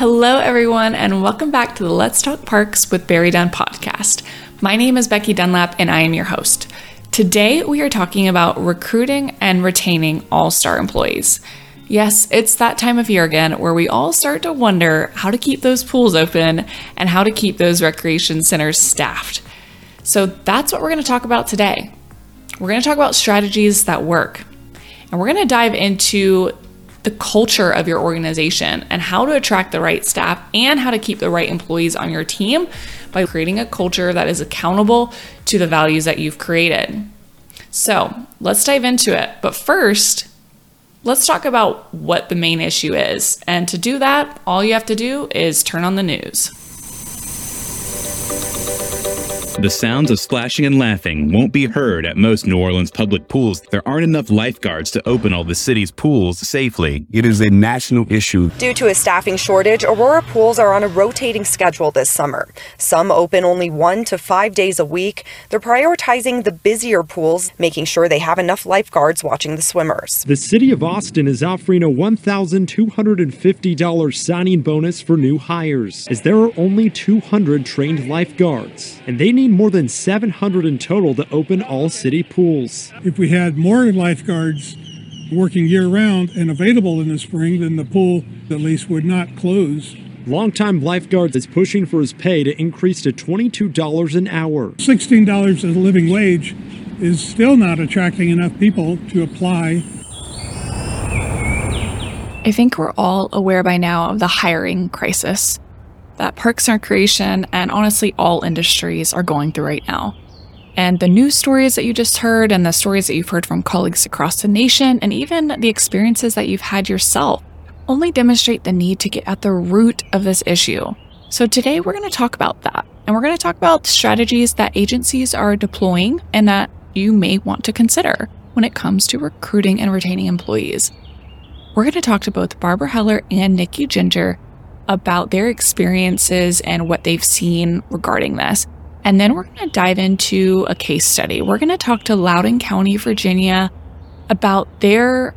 Hello, everyone, and welcome back to the Let's Talk Parks with BerryDunn podcast. My name is Becky Dunlap, and I am your host. Today, we are talking about recruiting and retaining all star employees. Yes, it's that time of year again where we all start to wonder how to keep those pools open and how to keep those recreation centers staffed. So, that's what we're going to talk about today. We're going to talk about strategies that work, and we're going to dive into the culture of your organization and how to attract the right staff and how to keep the right employees on your team by creating a culture that is accountable to the values that you've created. So let's dive into it. But first, let's talk about what the main issue is. And to do that, all you have to do is turn on the news. The sounds of splashing and laughing won't be heard at most New Orleans public pools. There aren't enough lifeguards to open all the city's pools safely. It is a national issue. Due to a staffing shortage, Aurora pools are on a rotating schedule this summer. Some open only one to five days a week. They're prioritizing the busier pools, making sure they have enough lifeguards watching the swimmers. The city of Austin is offering a $1,250 signing bonus for new hires, as there are only 200 trained lifeguards, and they need more than 700 in total to open all city pools. If we had more lifeguards working year round and available in the spring, then the pool at least would not close. Longtime lifeguards is pushing for his pay to increase to $22 an hour. $16 as a living wage is still not attracting enough people to apply. I think we're all aware by now of the hiring crisis that parks and recreation and honestly all industries are going through right now. And the news stories that you just heard, and the stories that you've heard from colleagues across the nation, and even the experiences that you've had yourself, only demonstrate the need to get at the root of this issue. So, today we're going to talk about that. And we're going to talk about strategies that agencies are deploying and that you may want to consider when it comes to recruiting and retaining employees. We're going to talk to both Barbara Heller and Nikki Ginger about their experiences and what they've seen regarding this. And then we're going to dive into a case study. We're going to talk to Loudoun County, Virginia about their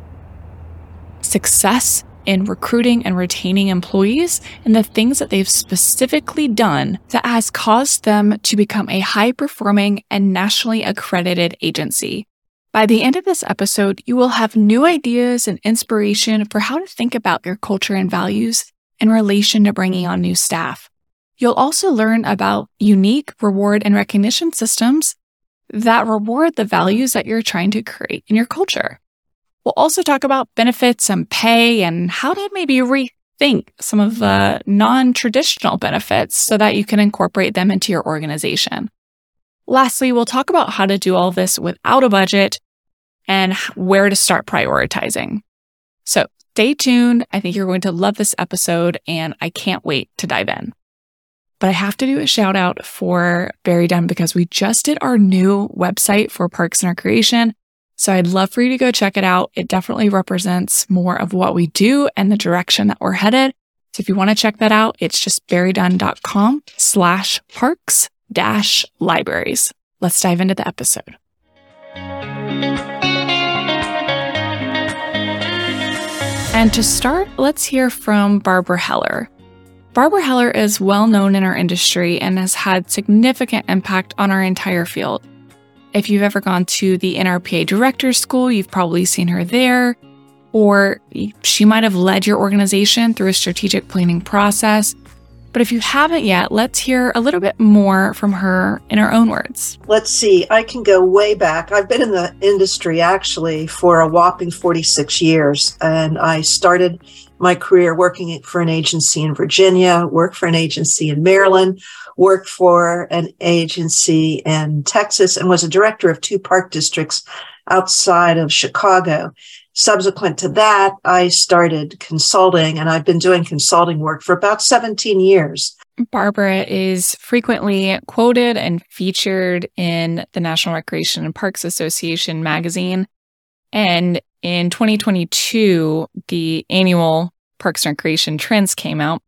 success in recruiting and retaining employees and the things that they've specifically done that has caused them to become a high performing and nationally accredited agency. By the end of this episode, you will have new ideas and inspiration for how to think about your culture and values in relation to bringing on new staff. You'll also learn about unique reward and recognition systems that reward the values that you're trying to create in your culture. We'll also talk about benefits and pay and how to maybe rethink some of the non traditional benefits so that you can incorporate them into your organization. Lastly, we'll talk about how to do all this without a budget and where to start prioritizing. So Stay tuned. I think you're going to love this episode and I can't wait to dive in. But I have to do a shout out for BerryDunn because we just did our new website for Parks and Recreation. So I'd love for you to go check it out. It definitely represents more of what we do and the direction that we're headed. So if you want to check that out, it's just berrydunn.com slash parks dash libraries. Let's dive into the episode. And to start, let's hear from Barbara Heller. Barbara Heller is well known in our industry and has had significant impact on our entire field. If you've ever gone to the NRPA Directors School, you've probably seen her there, or she might have led your organization through a strategic planning process. But if you haven't yet, let's hear a little bit more from her in her own words. Let's see, I can go way back. I've been in the industry actually for a whopping 46 years, and I started my career working for an agency in Virginia, worked for an agency in Maryland, worked for an agency in Texas, and was a director of two park districts outside of Chicago subsequent to that, I started consulting and I've been doing consulting work for about 17 years. Barbara is frequently quoted and featured in the National Recreation and Parks Association magazine. And in 2022, the annual Parks and Recreation Trends came out.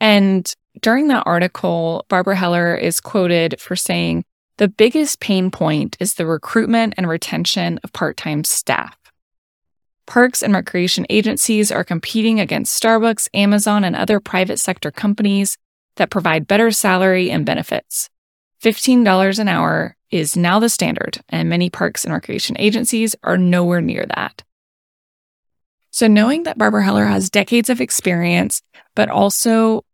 And during that article, Barbara Heller is quoted for saying, the biggest pain point is the recruitment and retention of part time staff. Parks and recreation agencies are competing against Starbucks, Amazon, and other private sector companies that provide better salary and benefits. $15 an hour is now the standard, and many parks and recreation agencies are nowhere near that. So, knowing that Barbara Heller has decades of experience, but also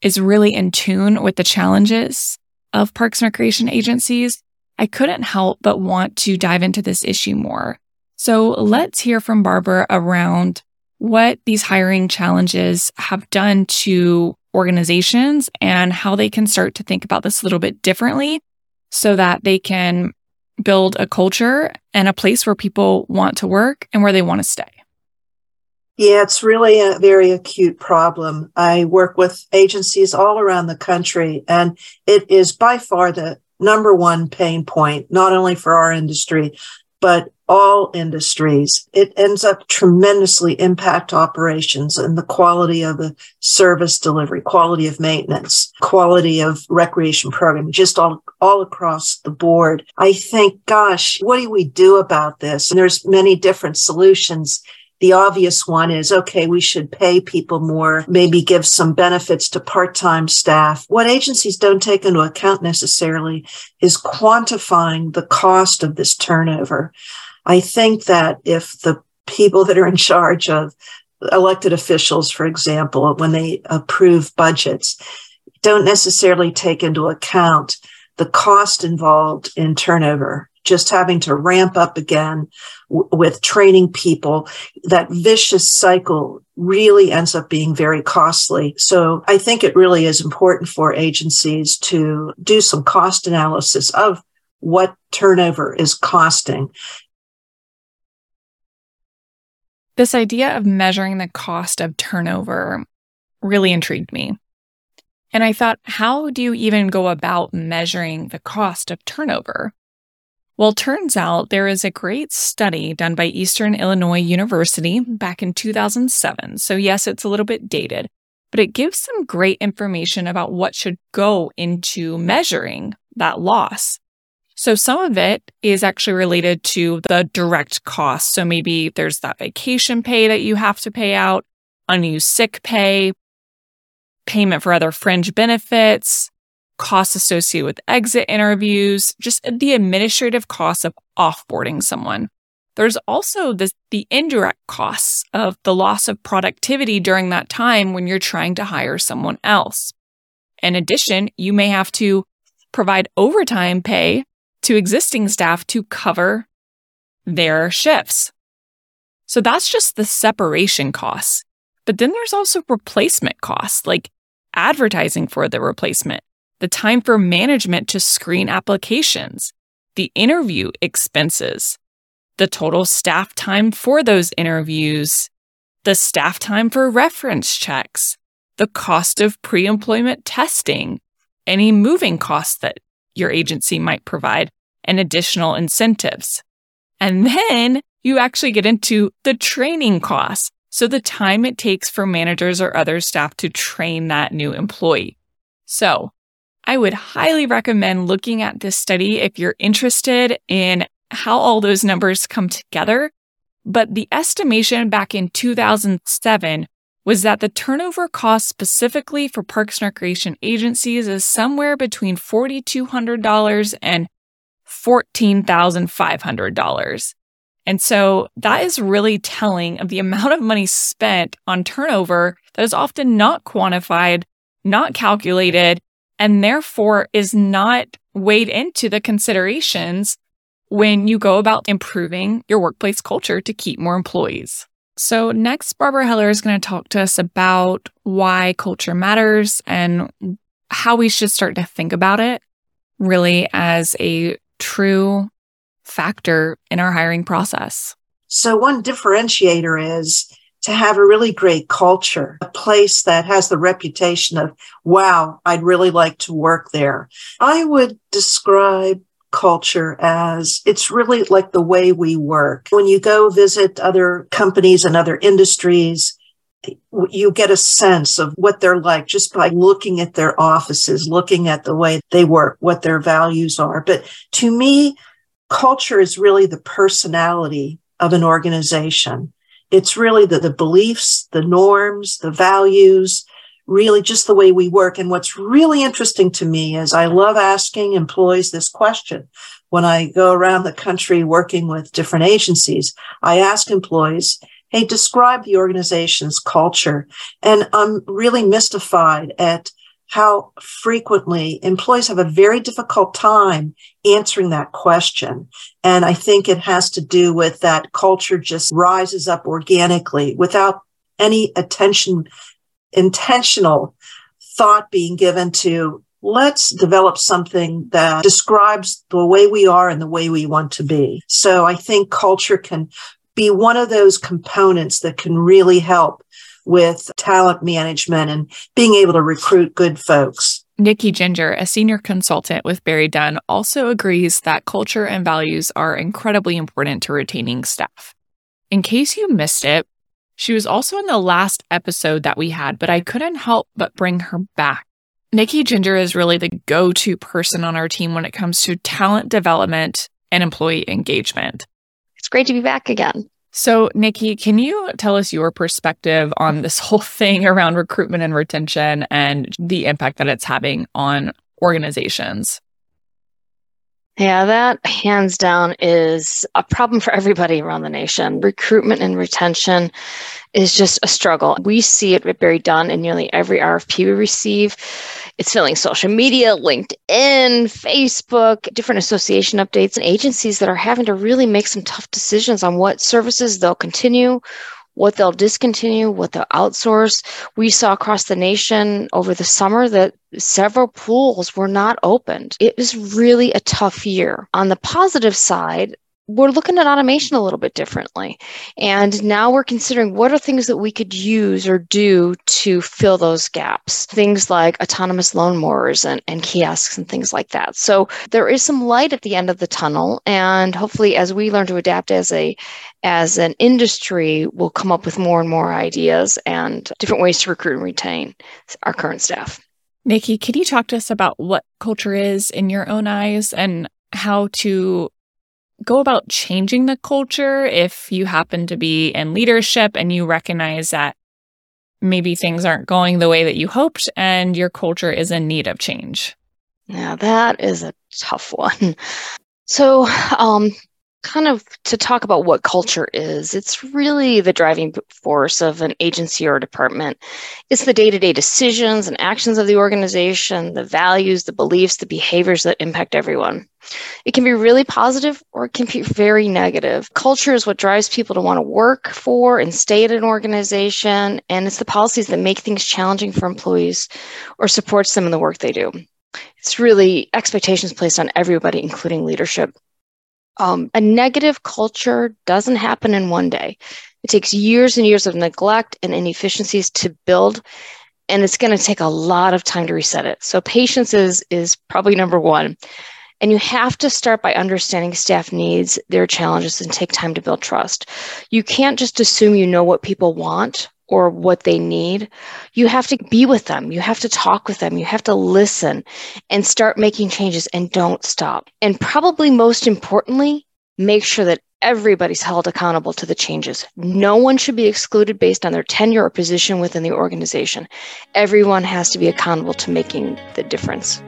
is really in tune with the challenges of parks and recreation agencies, I couldn't help but want to dive into this issue more. So, let's hear from Barbara around what these hiring challenges have done to organizations and how they can start to think about this a little bit differently so that they can build a culture and a place where people want to work and where they want to stay. Yeah, it's really a very acute problem. I work with agencies all around the country, and it is by far the number one pain point, not only for our industry, but all industries. It ends up tremendously impact operations and the quality of the service delivery, quality of maintenance, quality of recreation programming, just all, all across the board. I think, gosh, what do we do about this? And there's many different solutions the obvious one is okay, we should pay people more, maybe give some benefits to part time staff. What agencies don't take into account necessarily is quantifying the cost of this turnover. I think that if the people that are in charge of elected officials, for example, when they approve budgets, don't necessarily take into account the cost involved in turnover just having to ramp up again w- with training people, that vicious cycle really ends up being very costly. So I think it really is important for agencies to do some cost analysis of what turnover is costing. This idea of measuring the cost of turnover really intrigued me. And I thought, how do you even go about measuring the cost of turnover? Well, turns out there is a great study done by Eastern Illinois University back in 2007. So, yes, it's a little bit dated, but it gives some great information about what should go into measuring that loss. So, some of it is actually related to the direct cost. So, maybe there's that vacation pay that you have to pay out, unused sick pay, payment for other fringe benefits, costs associated with exit interviews, just the administrative costs of offboarding someone. There's also this, the indirect costs of the loss of productivity during that time when you're trying to hire someone else. In addition, you may have to provide overtime pay to existing staff to cover their shifts. So that's just the separation costs. But then there's also replacement costs, like advertising for the replacement, the time for management to screen applications, the interview expenses, the total staff time for those interviews, the staff time for reference checks, the cost of pre employment testing, any moving costs that your agency might provide, and additional incentives. And then you actually get into the training costs. So the time it takes for managers or other staff to train that new employee. So I would highly recommend looking at this study if you're interested in how all those numbers come together. But the estimation back in 2007 was that the turnover cost specifically for parks and recreation agencies is somewhere between $4,200 and $14,500. And so that is really telling of the amount of money spent on turnover that is often not quantified, not calculated, and therefore is not weighed into the considerations when you go about improving your workplace culture to keep more employees. So, next, Barbara Heller is going to talk to us about why culture matters and how we should start to think about it really as a true factor in our hiring process. So, one differentiator is to have a really great culture, a place that has the reputation of, wow, I'd really like to work there. I would describe culture as it's really like the way we work. When you go visit other companies and other industries, you get a sense of what they're like just by looking at their offices, looking at the way they work, what their values are. But to me, culture is really the personality of an organization. It's really the, the beliefs, the norms, the values, really just the way we work. And what's really interesting to me is I love asking employees this question. When I go around the country working with different agencies, I ask employees, Hey, describe the organization's culture. And I'm really mystified at how frequently employees have a very difficult time answering that question. And I think it has to do with that culture just rises up organically without any attention intentional thought being given to let's develop something that describes the way we are and the way we want to be. So I think culture can be one of those components that can really help with talent management and being able to recruit good folks. Nikki Ginger, a senior consultant with BerryDunn, also agrees that culture and values are incredibly important to retaining staff. In case you missed it, she was also in the last episode that we had, but I couldn't help but bring her back. Nikki Ginger is really the go to person on our team when it comes to talent development and employee engagement. It's great to be back again. So, Nikki, can you tell us your perspective on this whole thing around recruitment and retention and the impact that it's having on organizations? Yeah, that hands down is a problem for everybody around the nation. Recruitment and retention is just a struggle. We see it very done in nearly every RFP we receive. It's filling social media, LinkedIn, Facebook, different association updates, and agencies that are having to really make some tough decisions on what services they'll continue, what they'll discontinue, what they'll outsource. We saw across the nation over the summer that several pools were not opened. It was really a tough year. On the positive side, we're looking at automation a little bit differently. And now we're considering what are things that we could use or do to fill those gaps. Things like autonomous lawn mowers and, and kiosks and things like that. So there is some light at the end of the tunnel. And hopefully as we learn to adapt as a as an industry, we'll come up with more and more ideas and different ways to recruit and retain our current staff. Nikki, can you talk to us about what culture is in your own eyes and how to go about changing the culture if you happen to be in leadership and you recognize that maybe things aren't going the way that you hoped and your culture is in need of change? Yeah, that is a tough one. So, um, kind of to talk about what culture is, it's really the driving force of an agency or department. It's the day to day decisions and actions of the organization, the values, the beliefs, the behaviors that impact everyone. It can be really positive or it can be very negative. Culture is what drives people to want to work for and stay at an organization, and it's the policies that make things challenging for employees or supports them in the work they do. It's really expectations placed on everybody, including leadership. Um, a negative culture doesn't happen in one day. It takes years and years of neglect and inefficiencies to build, and it's going to take a lot of time to reset it. So patience is is probably number one. And you have to start by understanding staff needs, their challenges, and take time to build trust. You can't just assume you know what people want or what they need. You have to be with them. You have to talk with them. You have to listen and start making changes and don't stop. And probably most importantly, make sure that everybody's held accountable to the changes. No one should be excluded based on their tenure or position within the organization. Everyone has to be accountable to making the difference.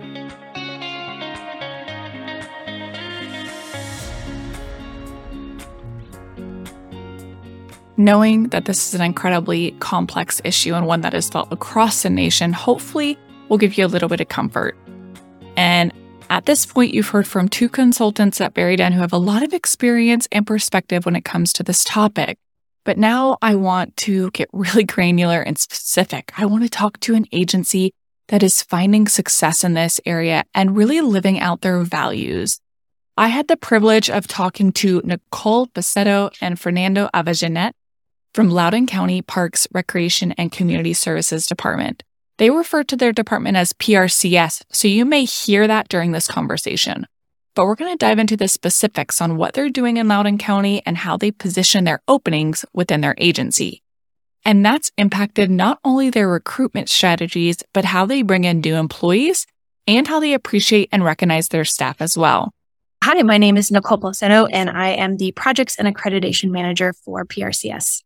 Knowing that this is an incredibly complex issue and one that is felt across the nation, hopefully will give you a little bit of comfort. And at this point, you've heard from two consultants at BerryDunn who have a lot of experience and perspective when it comes to this topic. But now I want to get really granular and specific. I want to talk to an agency that is finding success in this area and really living out their values. I had the privilege of talking to Nicole Falceto and Fernando Avellanet from Loudoun County Parks, Recreation, and Community Services Department. They refer to their department as PRCS, so you may hear that during this conversation. But we're going to dive into the specifics on what they're doing in Loudoun County and how they position their openings within their agency. And that's impacted not only their recruitment strategies, but how they bring in new employees and how they appreciate and recognize their staff as well. Hi, my name is Nicole Falceto, and I am the Projects and Accreditation Manager for PRCS.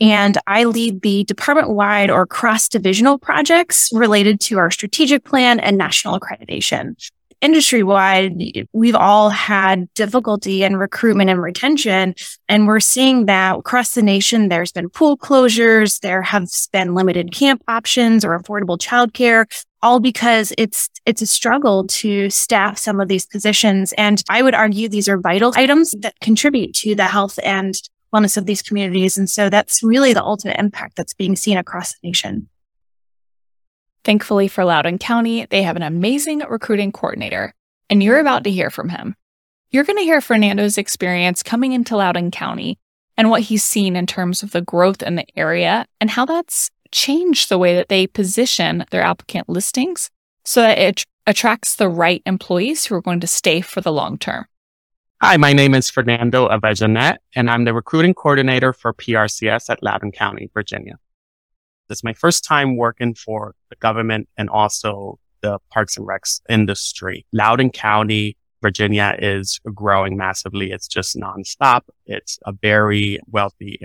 And I lead the department wide or cross divisional projects related to our strategic plan and national accreditation. Industry wide, we've all had difficulty in recruitment and retention. And we're seeing that across the nation, there's been pool closures. There have been limited camp options or affordable childcare all because it's it's a struggle to staff some of these positions and i would argue these are vital items that contribute to the health and wellness of these communities. And so that's really the ultimate impact that's being seen across the nation. Thankfully for loudoun county they have an amazing recruiting coordinator and you're about to hear from him. You're going to hear fernando's experience coming into loudoun county and what he's seen in terms of the growth in the area and how that's changed the way that they position their applicant listings so that it attracts the right employees who are going to stay for the long term. Hi, my name is Fernando Avellanet, and I'm the recruiting coordinator for PRCS at Loudoun County, Virginia. This is my first time working for the government and also the parks and recs industry. Loudoun County, Virginia is growing massively. It's just nonstop. It's a very wealthy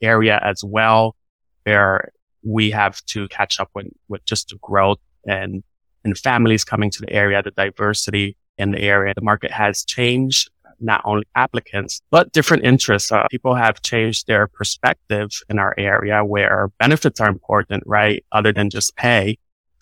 area as well. where we have to catch up with, with just the growth and, and families coming to the area, the diversity in the area. The market has changed, not only applicants, but different interests. Uh, people have changed their perspective in our area where benefits are important, right? Other than just pay,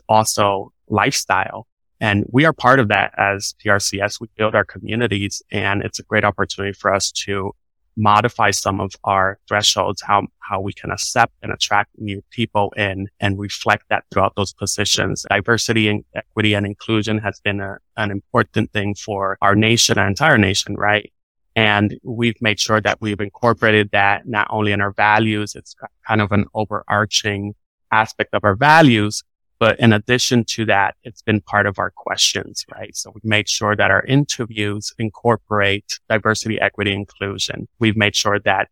also lifestyle. And we are part of that as PRCS. We build our communities and it's a great opportunity for us to modify some of our thresholds, how, how we can accept and attract new people in and reflect that throughout those positions. Diversity and equity and inclusion has been a, an important thing for our nation, our entire nation, right? And we've made sure that we've incorporated that not only in our values, it's kind of an overarching aspect of our values, but in addition to that, it's been part of our questions, right? So we've made sure that our interviews incorporate diversity, equity, inclusion. We've made sure that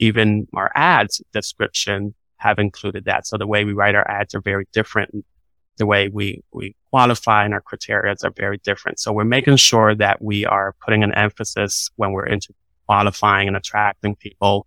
even our ads description have included that. So the way we write our ads are very different. The way we, we qualify and our criteria are very different. So we're making sure that we are putting an emphasis when we're into qualifying and attracting people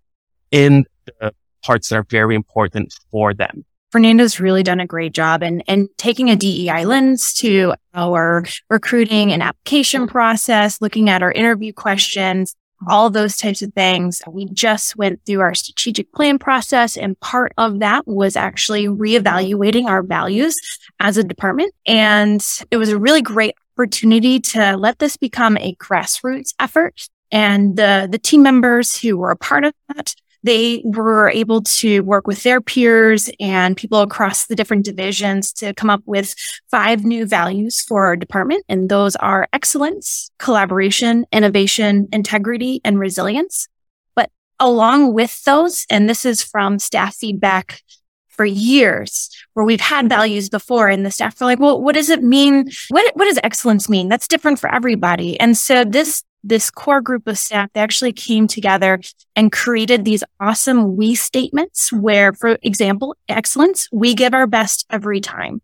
in the parts that are very important for them. Fernando's really done a great job and and taking a DEI lens to our recruiting and application process, looking at our interview questions, all those types of things. We just went through our strategic plan process and part of that was actually reevaluating our values as a department. And it was a really great opportunity to let this become a grassroots effort. And the, the team members who were a part of that they were able to work with their peers and people across the different divisions to come up with five new values for our department. And those are excellence, collaboration, innovation, integrity, and resilience. But along with those, and this is from staff feedback for years where we've had values before and the staff are like, well, what does it mean? What, what does excellence mean? That's different for everybody. And so this this core group of staff, they actually came together and created these awesome we statements where, for example, excellence, we give our best every time.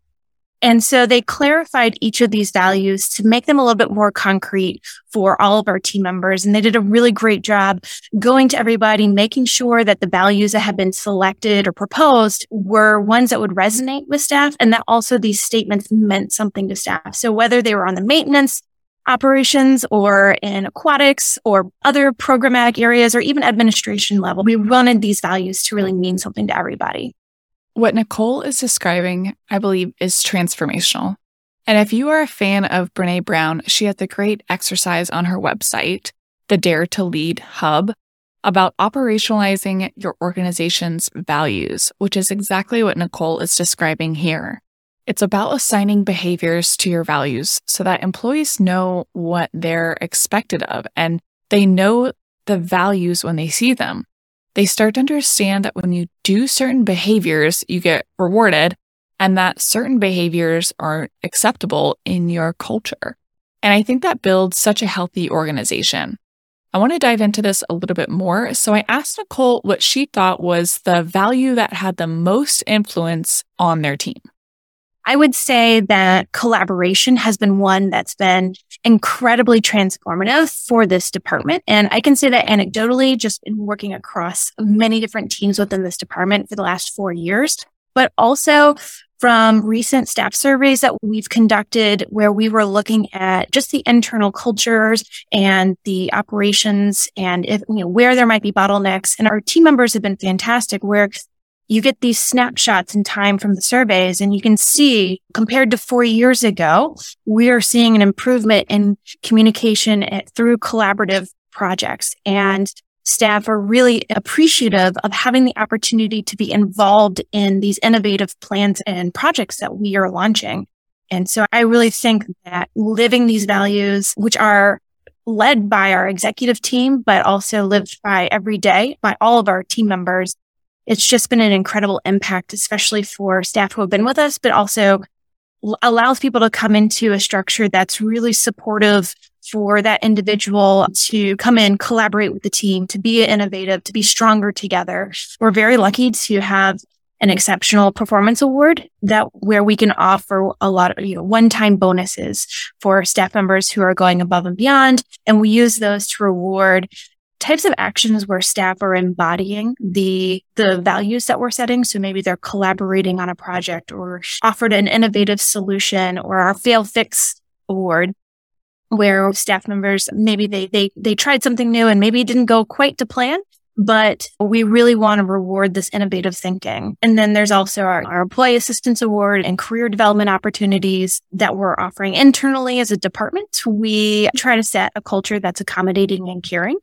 And so they clarified each of these values to make them a little bit more concrete for all of our team members. And they did a really great job going to everybody, making sure that the values that had been selected or proposed were ones that would resonate with staff and that also these statements meant something to staff. So whether they were on the maintenance operations or in aquatics or other programmatic areas or even administration level. We wanted these values to really mean something to everybody. What Nicole is describing, I believe, is transformational. And if you are a fan of Brene Brown, she has a great exercise on her website, the Dare to Lead Hub, about operationalizing your organization's values, which is exactly what Nicole is describing here. It's about assigning behaviors to your values so that employees know what they're expected of and they know the values when they see them. They start to understand that when you do certain behaviors, you get rewarded and that certain behaviors are acceptable in your culture. And I think that builds such a healthy organization. I want to dive into this a little bit more. So I asked Nicole what she thought was the value that had the most influence on their team. I would say that collaboration has been one that's been incredibly transformative for this department. And I can say that anecdotally, just in working across many different teams within this department for the last four years, but also from recent staff surveys that we've conducted where we were looking at just the internal cultures and the operations and if, you know, where there might be bottlenecks. And our team members have been fantastic where you get these snapshots in time from the surveys and you can see compared to four years ago, we are seeing an improvement in communication through collaborative projects and staff are really appreciative of having the opportunity to be involved in these innovative plans and projects that we are launching. And so I really think that living these values, which are led by our executive team, but also lived by every day by all of our team members, it's just been an incredible impact, especially for staff who have been with us, but also allows people to come into a structure that's really supportive for that individual to come in, collaborate with the team, to be innovative, to be stronger together. We're very lucky to have an exceptional performance award that where we can offer a lot of you know one-time bonuses for staff members who are going above and beyond and we use those to reward types of actions where staff are embodying the the values that we're setting so maybe they're collaborating on a project or offered an innovative solution or our fail fix award where staff members maybe they they they tried something new and maybe it didn't go quite to plan but we really want to reward this innovative thinking. And then there's also our, our, employee assistance award and career development opportunities that we're offering internally as a department. We try to set a culture that's accommodating and caring.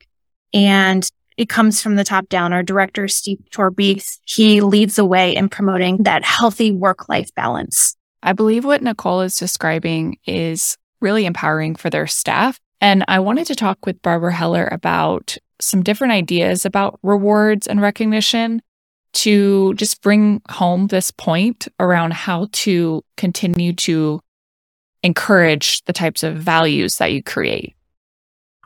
And it comes from the top down. Our director, Steve Torpy, he leads the way in promoting that healthy work life balance. I believe what Nicole is describing is really empowering for their staff. And I wanted to talk with Barbara Heller about some different ideas about rewards and recognition to just bring home this point around how to continue to encourage the types of values that you create.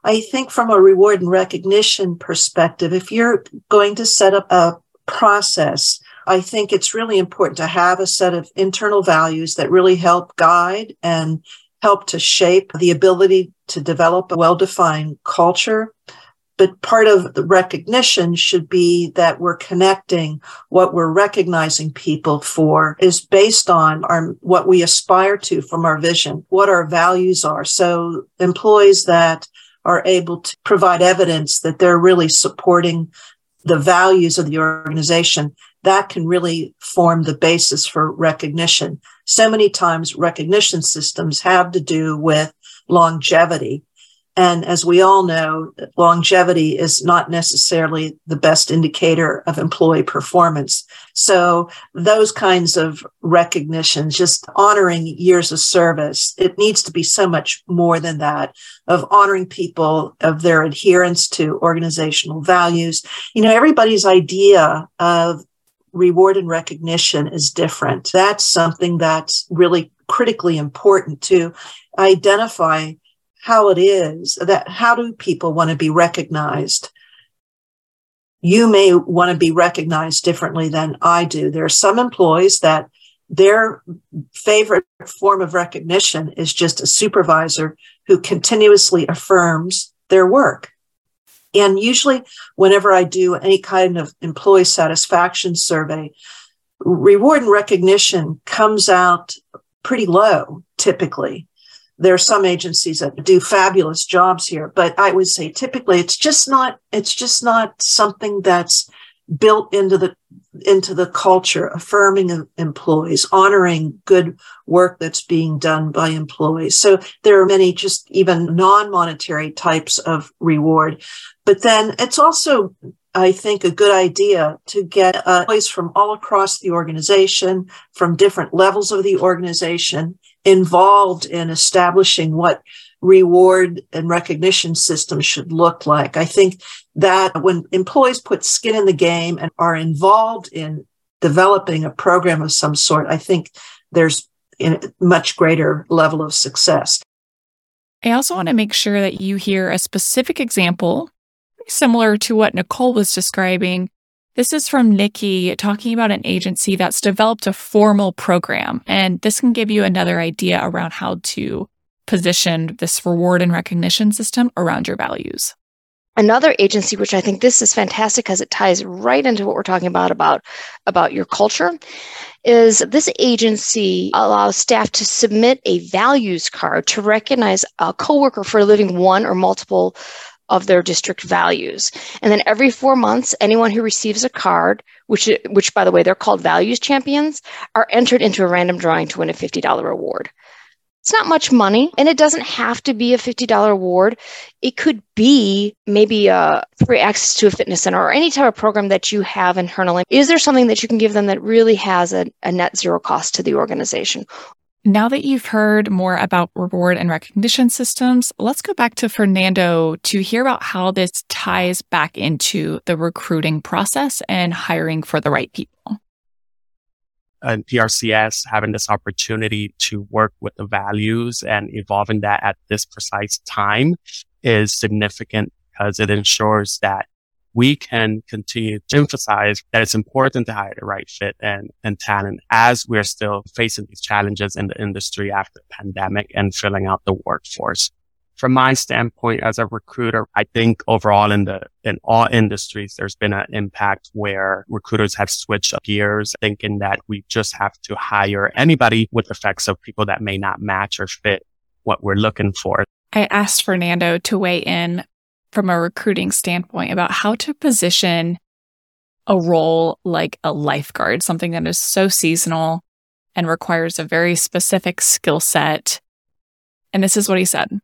I think from a reward and recognition perspective, if you're going to set up a process, I think it's really important to have a set of internal values that really help guide and help to shape the ability to develop a well defined culture. But part of the recognition should be that we're connecting what we're recognizing people for is based on our, what we aspire to from our vision, what our values are. So employees that are able to provide evidence that they're really supporting the values of the organization, that can really form the basis for recognition. So many times recognition systems have to do with longevity and as we all know, longevity is not necessarily the best indicator of employee performance. So those kinds of recognitions, just honoring years of service, it needs to be so much more than that of honoring people of their adherence to organizational values. You know, everybody's idea of reward and recognition is different. That's something that's really critically important to identify how it is that how do people want to be recognized? You may want to be recognized differently than i do. There are some employees that their favorite form of recognition is just a supervisor who continuously affirms their work. And usually whenever i do any kind of employee satisfaction survey reward and recognition comes out pretty low typically there are some agencies that do fabulous jobs here, but I would say typically it's just not, it's just not something that's built into the into the culture, affirming employees, honoring good work that's being done by employees. So there are many just even non-monetary types of reward. But then it's also I think a good idea to get uh, employees from all across the organization, from different levels of the organization, involved in establishing what reward and recognition systems should look like. I think that when employees put skin in the game and are involved in developing a program of some sort, I think there's a much greater level of success. I also want to make sure that you hear a specific example similar to what Nicole was describing This is from Nikki talking about an agency that's developed a formal program. And this can give you another idea around how to position this reward and recognition system around your values. Another agency, which I think this is fantastic because it ties right into what we're talking about about, about your culture, is this agency allows staff to submit a values card to recognize a coworker for living one or multiple of their district values. And then every four months, anyone who receives a card, which, which by the way, they're called values champions, are entered into a random drawing to win a $50 reward. It's not much money, and it doesn't have to be a $50 award. It could be maybe a free access to a fitness center or any type of program that you have internally. Is there something that you can give them that really has a, a net zero cost to the organization? Now that you've heard more about reward and recognition systems, let's go back to Fernando to hear about how this ties back into the recruiting process and hiring for the right people. Uh, and PRCS having this opportunity to work with the values and evolving that at this precise time is significant because it ensures that we can continue to emphasize that it's important to hire the right fit and, and talent as we're still facing these challenges in the industry after the pandemic and filling out the workforce. From my standpoint as a recruiter, I think overall in the, in all industries, there's been an impact where recruiters have switched gears thinking that we just have to hire anybody with effects of people that may not match or fit what we're looking for. I asked Fernando to weigh in from a recruiting standpoint about how to position a role like a lifeguard, something that is so seasonal and requires a very specific skill set. And this is what he said.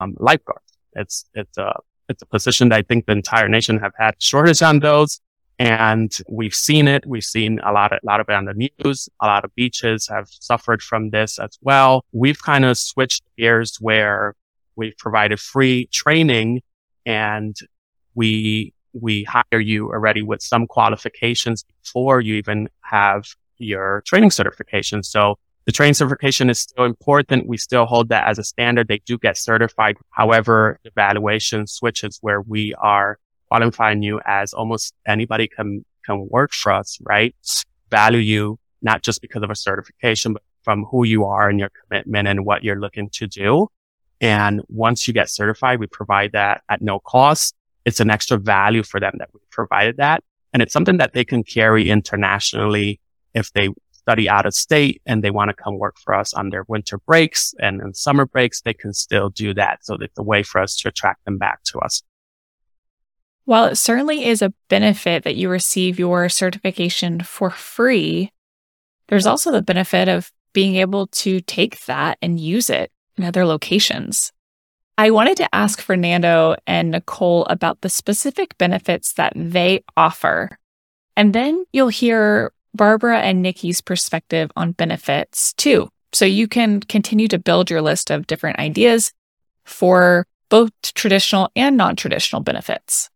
Um, lifeguard. It's, it's a, it's a position that I think the entire nation have had shortage on those. And we've seen it. We've seen a lot of, a lot of it on the news. A lot of beaches have suffered from this as well. We've kind of switched gears where we've provided free training and we we hire you already with some qualifications before you even have your training certification. So the training certification is still important. We still hold that as a standard. They do get certified. However, the evaluation switches where we are qualifying you as almost anybody can, can work for us, right? Value you not just because of a certification, but from who you are and your commitment and what you're looking to do. And once you get certified, we provide that at no cost. It's an extra value for them that we provided that. And it's something that they can carry internationally if they study out of state and they want to come work for us on their winter breaks and in summer breaks, they can still do that. So it's a way for us to attract them back to us. While it certainly is a benefit that you receive your certification for free, there's also the benefit of being able to take that and use it other locations. I wanted to ask Fernando and Nicole about the specific benefits that they offer. And then you'll hear Barbara and Nikki's perspective on benefits too. So you can continue to build your list of different ideas for both traditional and non traditional benefits.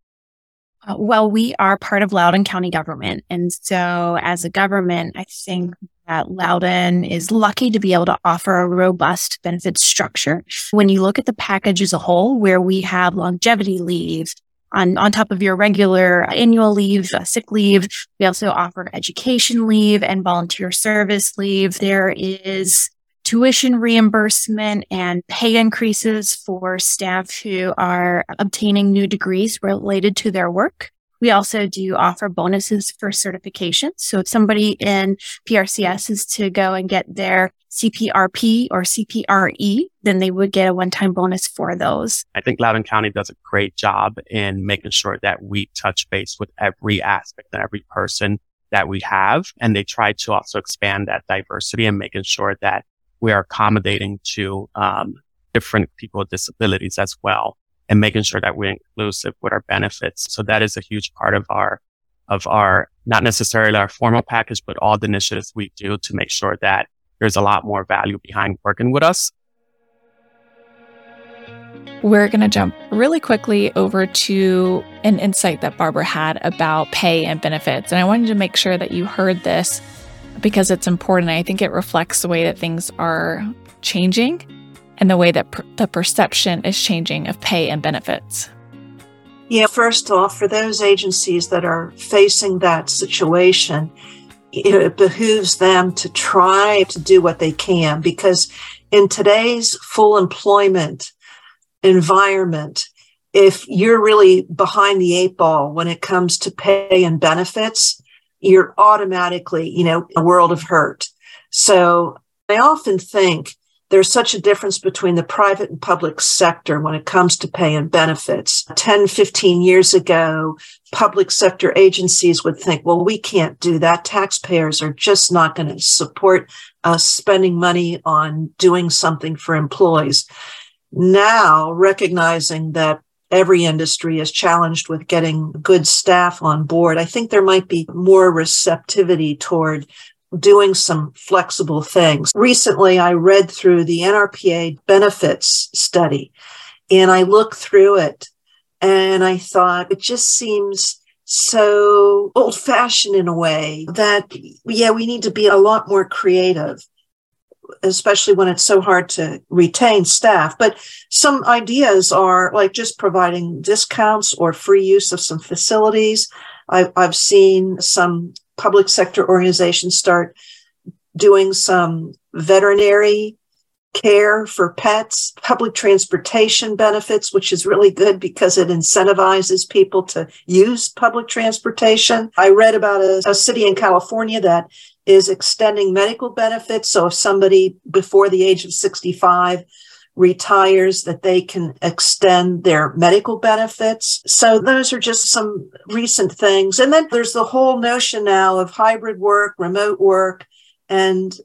Uh, well, we are part of Loudoun County government. And so as a government, I think that Loudoun is lucky to be able to offer a robust benefits structure. When you look at the package as a whole, where we have longevity leave, on, on top of your regular annual leave, uh, sick leave, we also offer education leave and volunteer service leave. There is tuition reimbursement and pay increases for staff who are obtaining new degrees related to their work. We also do offer bonuses for certifications. So if somebody in PRCS is to go and get their CPRP or CPRE, then they would get a one-time bonus for those. I think Loudoun County does a great job in making sure that we touch base with every aspect and every person that we have. And they try to also expand that diversity and making sure that we are accommodating to um, different people with disabilities as well and making sure that we're inclusive with our benefits. So that is a huge part of our, of our, not necessarily our formal package, but all the initiatives we do to make sure that there's a lot more value behind working with us. We're going to jump really quickly over to an insight that Barbara had about pay and benefits. And I wanted to make sure that you heard this because it's important. I think it reflects the way that things are changing and the way that per- the perception is changing of pay and benefits. Yeah, first off, for those agencies that are facing that situation, it behooves them to try to do what they can because in today's full employment environment, if you're really behind the eight ball when it comes to pay and benefits, you're automatically, you know, a world of hurt. So I often think there's such a difference between the private and public sector when it comes to pay and benefits. 10, 15 years ago, public sector agencies would think, well, we can't do that. Taxpayers are just not going to support us spending money on doing something for employees. Now, recognizing that every industry is challenged with getting good staff on board, I think there might be more receptivity toward doing some flexible things. Recently, I read through the NRPA benefits study and I looked through it and I thought it just seems so old fashioned in a way that, yeah, we need to be a lot more creative. Especially when it's so hard to retain staff. But some ideas are like just providing discounts or free use of some facilities. I've, I've seen some public sector organizations start doing some veterinary care for pets, public transportation benefits, which is really good because it incentivizes people to use public transportation. I read about a, a, city in California that is extending medical benefits. So if somebody before the age of 65 retires that they can extend their medical benefits. So those are just some recent things. And then there's the whole notion now of hybrid work, remote work, and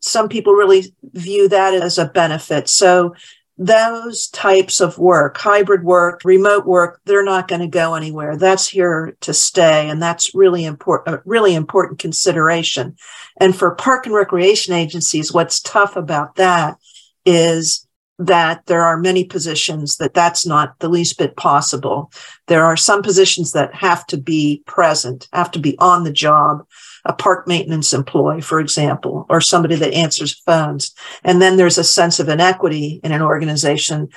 some people really view that as a benefit. So those types of work, hybrid work, remote work, they're not going to go anywhere. That's here to stay. And that's really important, really important consideration. And for park and recreation agencies, what's tough about that is that there are many positions that that's not the least bit possible. There are some positions that have to be present, have to be on the job. A park maintenance employee, for example, or somebody that answers phones. And then there's a sense of inequity in an organization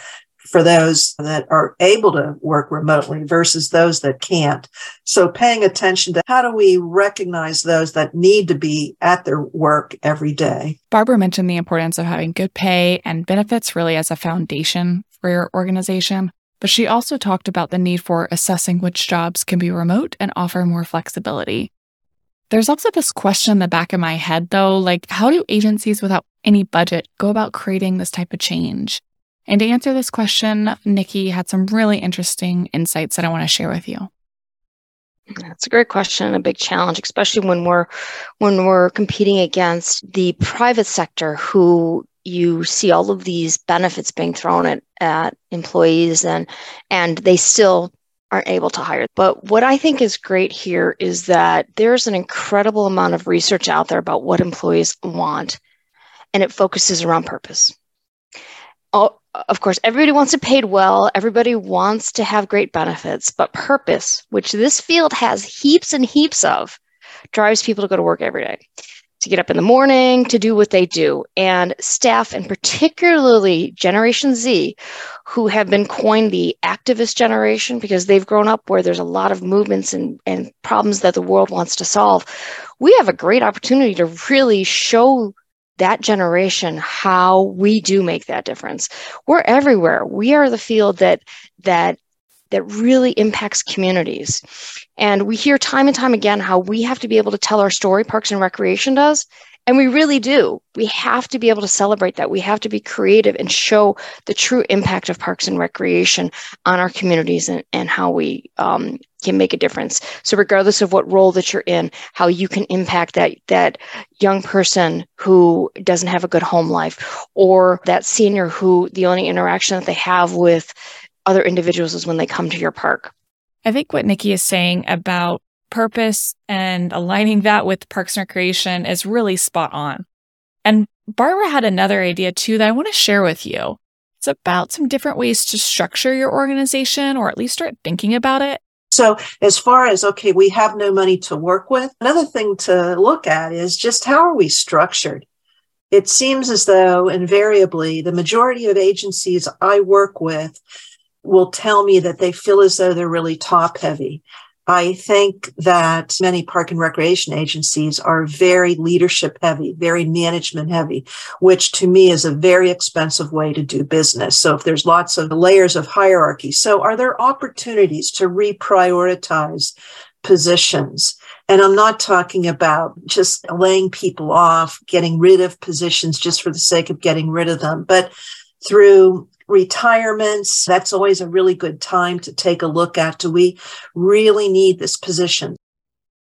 for those that are able to work remotely versus those that can't. So paying attention to how do we recognize those that need to be at their work every day. Barbara mentioned the importance of having good pay and benefits really as a foundation for your organization. But she also talked about the need for assessing which jobs can be remote and offer more flexibility. There's also this question in the back of my head, though like, how do agencies without any budget go about creating this type of change? And to answer this question, Nikki had some really interesting insights that I want to share with you. That's a great question a big challenge, especially when we're when we're competing against the private sector who you see all of these benefits being thrown at, at employees and and they still aren't able to hire. But what I think is great here is that there's an incredible amount of research out there about what employees want and it focuses around purpose. Of course, everybody wants it paid well. Everybody wants to have great benefits, but purpose, which this field has heaps and heaps of, drives people to go to work every day, to get up in the morning, to do what they do. And staff, and particularly Generation Z, who have been coined the activist generation because they've grown up where there's a lot of movements and, and problems that the world wants to solve, we have a great opportunity to really show that generation how we do make that difference. We're everywhere. We are the field that that that really impacts communities. And we hear time and time again how we have to be able to tell our story, Parks and Recreation does, and we really do. We have to be able to celebrate that. We have to be creative and show the true impact of parks and recreation on our communities and, and how we um, can make a difference. So regardless of what role that you're in, how you can impact that that young person who doesn't have a good home life or that senior who the only interaction that they have with other individuals is when they come to your park. I think what Nikki is saying about purpose and aligning that with Parks and Recreation is really spot on. And Barbara had another idea too that I want to share with you. It's about some different ways to structure your organization or at least start thinking about it. So, as far as, okay, we have no money to work with, another thing to look at is just how are we structured? It seems as though invariably the majority of agencies I work with will tell me that they feel as though they're really top heavy. I think that many park and recreation agencies are very leadership heavy, very management heavy, which to me is a very expensive way to do business. So if there's lots of layers of hierarchy, so are there opportunities to reprioritize positions? And I'm not talking about just laying people off, getting rid of positions just for the sake of getting rid of them, but through retirements. That's always a really good time to take a look at. Do we really need this position?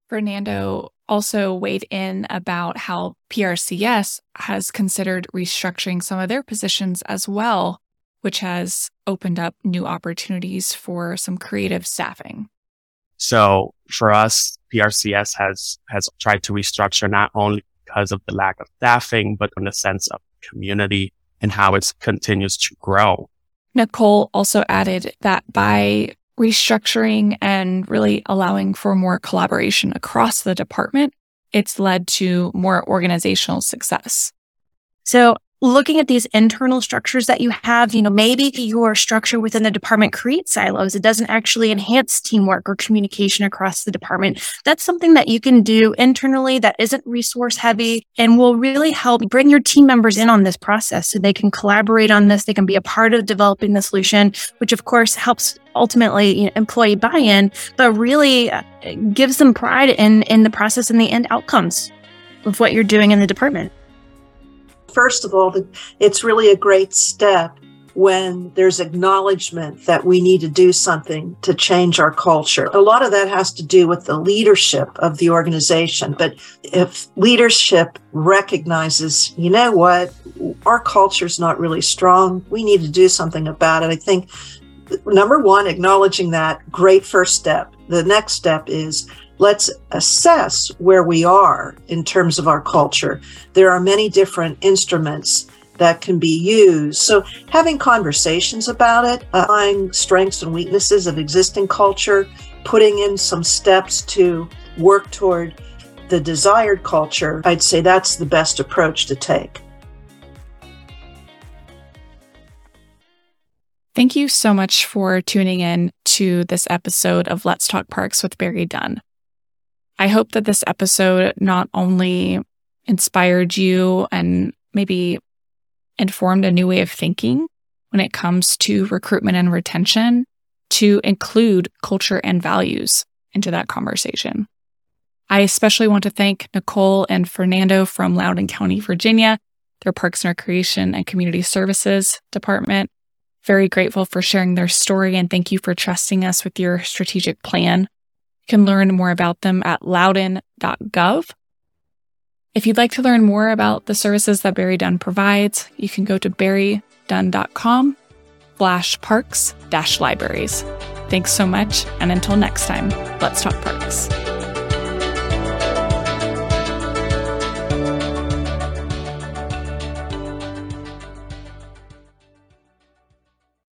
Fernando also weighed in about how PRCS has considered restructuring some of their positions as well, which has opened up new opportunities for some creative staffing. So for us, PRCS has, has tried to restructure not only because of the lack of staffing, but in the sense of community and how it continues to grow. Nicole also added that by restructuring and really allowing for more collaboration across the department, it's led to more organizational success. So looking at these internal structures that you have, you know, maybe your structure within the department creates silos. It doesn't actually enhance teamwork or communication across the department. That's something that you can do internally that isn't resource heavy and will really help bring your team members in on this process so they can collaborate on this. They can be a part of developing the solution, which of course helps ultimately you know, employee buy-in, but really uh, gives them pride in, in the process and the end outcomes of what you're doing in the department. First of all, it's really a great step when there's acknowledgement that we need to do something to change our culture. A lot of that has to do with the leadership of the organization. But if leadership recognizes, you know what, our culture is not really strong, we need to do something about it. I think number one, acknowledging that, great first step. The next step is let's assess where we are in terms of our culture. There are many different instruments that can be used. So, having conversations about it, applying strengths and weaknesses of existing culture, putting in some steps to work toward the desired culture, I'd say that's the best approach to take. Thank you so much for tuning in to this episode of Let's Talk Parks with BerryDunn. I hope that this episode not only inspired you and maybe informed a new way of thinking when it comes to recruitment and retention to include culture and values into that conversation. I especially want to thank Nicole and Fernando from Loudoun County, Virginia, their Parks and Recreation and Community Services Department. Very grateful for sharing their story and thank you for trusting us with your strategic plan can learn more about them at loudoun.gov. If you'd like to learn more about the services that BerryDunn provides, you can go to berrydunn.com slash parks dash libraries. Thanks so much, and until next time, let's talk parks.